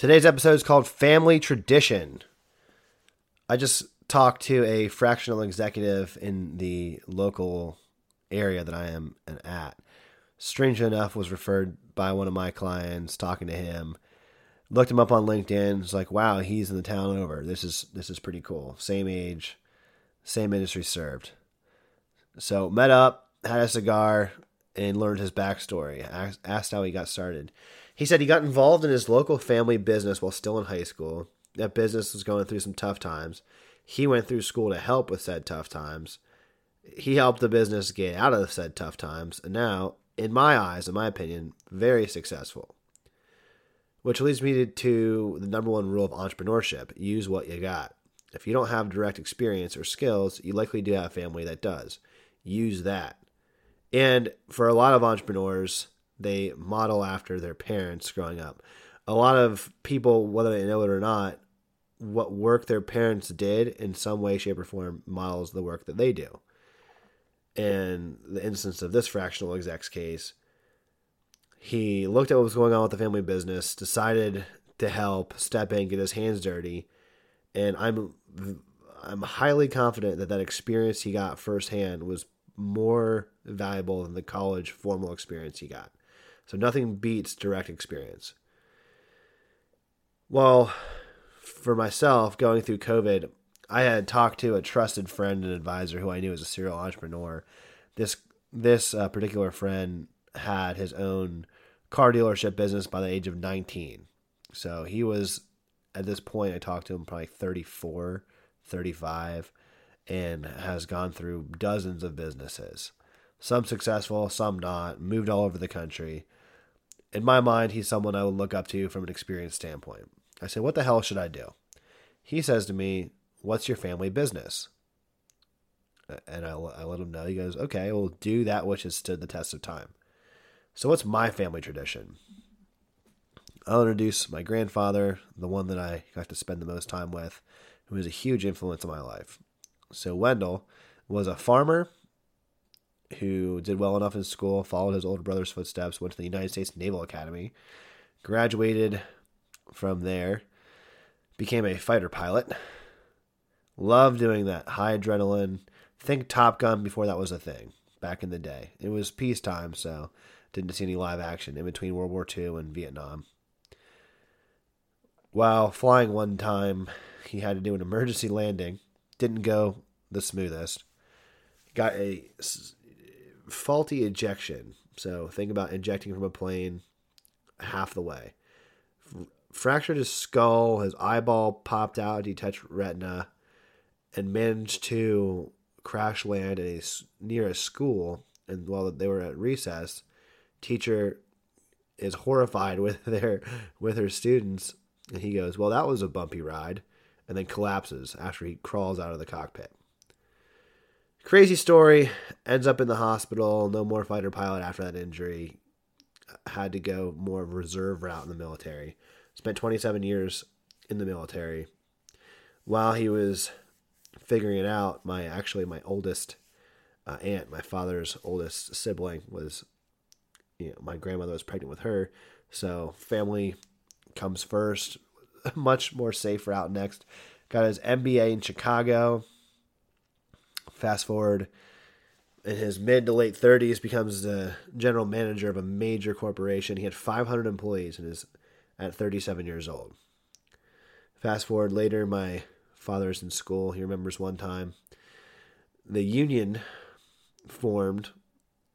Today's episode is called Family Tradition. I just talked to a fractional executive in the local area that I am at. Strangely enough, was referred by one of my clients talking to him. Looked him up on LinkedIn. It's like, wow, he's in the town over. This is this is pretty cool. Same age, same industry served. So met up, had a cigar, and learned his backstory. Asked how he got started. He said he got involved in his local family business while still in high school. That business was going through some tough times. He went through school to help with said tough times. He helped the business get out of said tough times, and now, in my eyes, in my opinion, very successful. Which leads me to the number one rule of entrepreneurship use what you got. If you don't have direct experience or skills, you likely do have family that does. Use that. And for a lot of entrepreneurs, they model after their parents growing up. A lot of people, whether they know it or not, what work their parents did in some way, shape, or form models the work that they do. In the instance of this fractional exec's case, he looked at what was going on with the family business, decided to help, step in, get his hands dirty, and I'm I'm highly confident that that experience he got firsthand was more valuable than the college formal experience he got. So nothing beats direct experience. Well, for myself, going through COVID, I had talked to a trusted friend and advisor who I knew was a serial entrepreneur. This this uh, particular friend had his own car dealership business by the age of 19. So he was at this point I talked to him probably 34, 35 and has gone through dozens of businesses. Some successful, some not, moved all over the country. In my mind, he's someone I would look up to from an experience standpoint. I say, What the hell should I do? He says to me, What's your family business? And I, I let him know. He goes, Okay, we'll do that which has stood the test of time. So, what's my family tradition? I'll introduce my grandfather, the one that I got to spend the most time with, who was a huge influence in my life. So, Wendell was a farmer who did well enough in school, followed his older brother's footsteps, went to the United States Naval Academy, graduated from there, became a fighter pilot. Loved doing that high adrenaline. Think Top Gun before that was a thing back in the day. It was peacetime, so didn't see any live action in between World War II and Vietnam. While flying one time, he had to do an emergency landing. Didn't go the smoothest. Got a faulty ejection. So think about injecting from a plane half the way fractured his skull, his eyeball popped out, detached retina, and managed to crash land a, near a school. And while they were at recess, teacher is horrified with their with her students, and he goes, "Well, that was a bumpy ride," and then collapses after he crawls out of the cockpit. Crazy story. Ends up in the hospital. No more fighter pilot after that injury. Had to go more reserve route in the military spent 27 years in the military. While he was figuring it out, my actually my oldest uh, aunt, my father's oldest sibling, was you know my grandmother was pregnant with her, so family comes first. Much more safe route next. Got his MBA in Chicago. Fast forward in his mid to late 30s becomes the general manager of a major corporation. He had 500 employees and is at 37 years old. Fast forward later, my father's in school. He remembers one time the union formed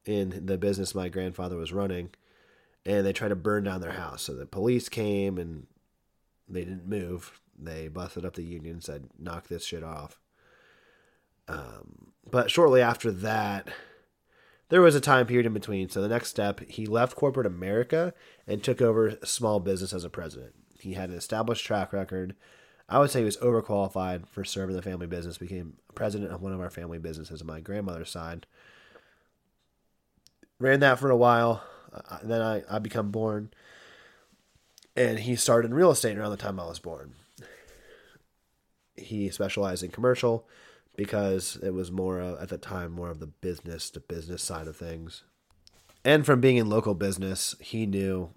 in the business my grandfather was running, and they tried to burn down their house. So the police came and they didn't move. They busted up the union and said, knock this shit off. Um, but shortly after that, there was a time period in between. So the next step, he left corporate America and took over small business as a president. He had an established track record. I would say he was overqualified for serving the family business. Became president of one of our family businesses on my grandmother's side. Ran that for a while. Uh, then I, I become born. And he started in real estate around the time I was born. He specialized in commercial because it was more uh, at the time more of the business to business side of things. And from being in local business, he knew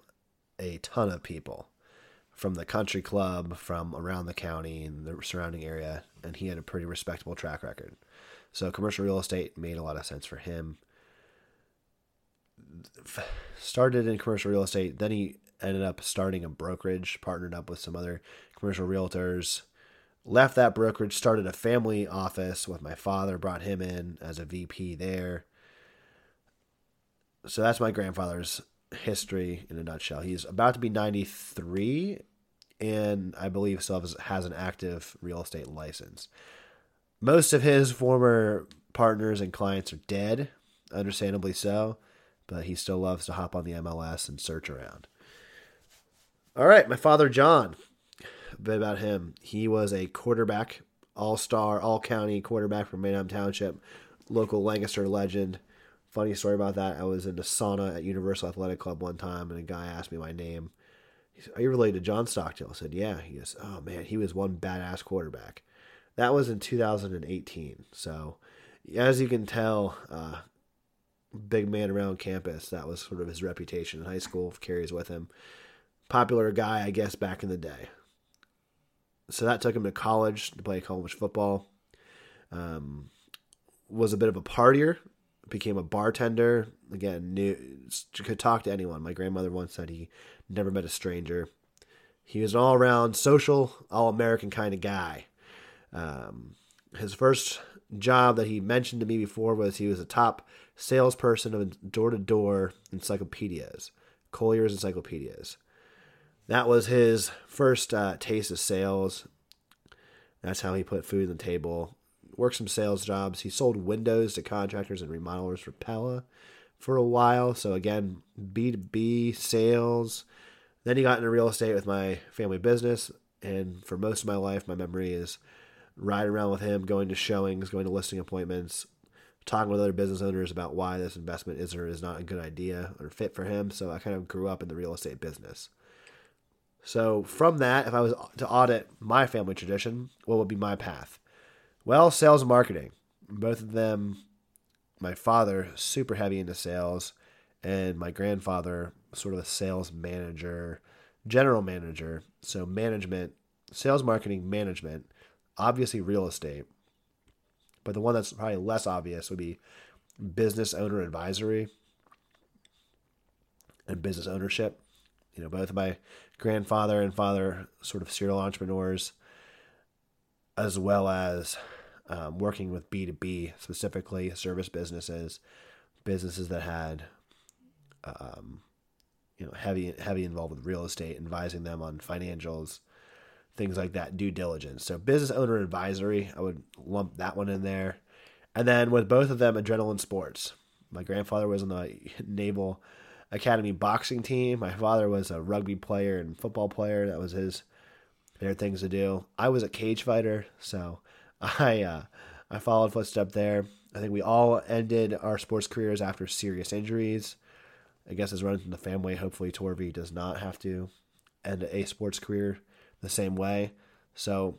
a ton of people from the country club, from around the county and the surrounding area, and he had a pretty respectable track record. So commercial real estate made a lot of sense for him. Started in commercial real estate, then he ended up starting a brokerage, partnered up with some other commercial realtors. Left that brokerage, started a family office with my father, brought him in as a VP there. So that's my grandfather's history in a nutshell. He's about to be 93 and I believe still has an active real estate license. Most of his former partners and clients are dead, understandably so, but he still loves to hop on the MLS and search around. All right, my father John. Bit about him. He was a quarterback, all star, all county quarterback from Manheim Township, local Lancaster legend. Funny story about that. I was in a sauna at Universal Athletic Club one time, and a guy asked me my name. He said, Are you related to John Stockdale? I said, Yeah. He goes, Oh, man, he was one badass quarterback. That was in 2018. So, as you can tell, uh, big man around campus. That was sort of his reputation in high school, carries with him. Popular guy, I guess, back in the day. So that took him to college to play college football. Um, was a bit of a partier, became a bartender. Again, knew could talk to anyone. My grandmother once said he never met a stranger. He was an all around social, all American kind of guy. Um, his first job that he mentioned to me before was he was a top salesperson of door to door encyclopedias, Collier's encyclopedias. That was his first uh, taste of sales. That's how he put food on the table worked some sales jobs. He sold windows to contractors and remodelers for Pella for a while. So again, B2B sales. Then he got into real estate with my family business. And for most of my life, my memory is riding around with him, going to showings, going to listing appointments, talking with other business owners about why this investment is or is not a good idea or fit for him. So I kind of grew up in the real estate business. So from that, if I was to audit my family tradition, what would be my path? Well, sales and marketing. Both of them, my father, super heavy into sales, and my grandfather, sort of a sales manager, general manager. So, management, sales, marketing, management, obviously real estate. But the one that's probably less obvious would be business owner advisory and business ownership. You know, both my grandfather and father, sort of serial entrepreneurs, as well as um, working with B2B, specifically service businesses, businesses that had, um, you know, heavy heavy involved with real estate, advising them on financials, things like that, due diligence. So business owner advisory, I would lump that one in there, and then with both of them, adrenaline sports. My grandfather was in the Naval Academy boxing team. My father was a rugby player and football player. That was his favorite things to do. I was a cage fighter, so I uh, I followed footstep there. I think we all ended our sports careers after serious injuries. I guess as runs in the family. Hopefully, Torvey does not have to end a sports career the same way. So,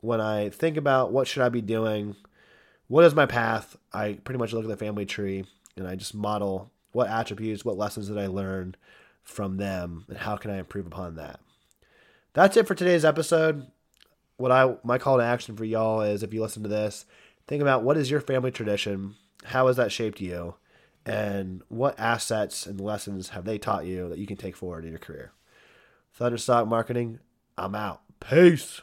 when I think about what should I be doing, what is my path, I pretty much look at the family tree and I just model what attributes, what lessons did I learn from them, and how can I improve upon that. That's it for today's episode what I my call to action for y'all is if you listen to this, think about what is your family tradition, how has that shaped you, and what assets and lessons have they taught you that you can take forward in your career. Thunderstock Marketing, I'm out. Peace.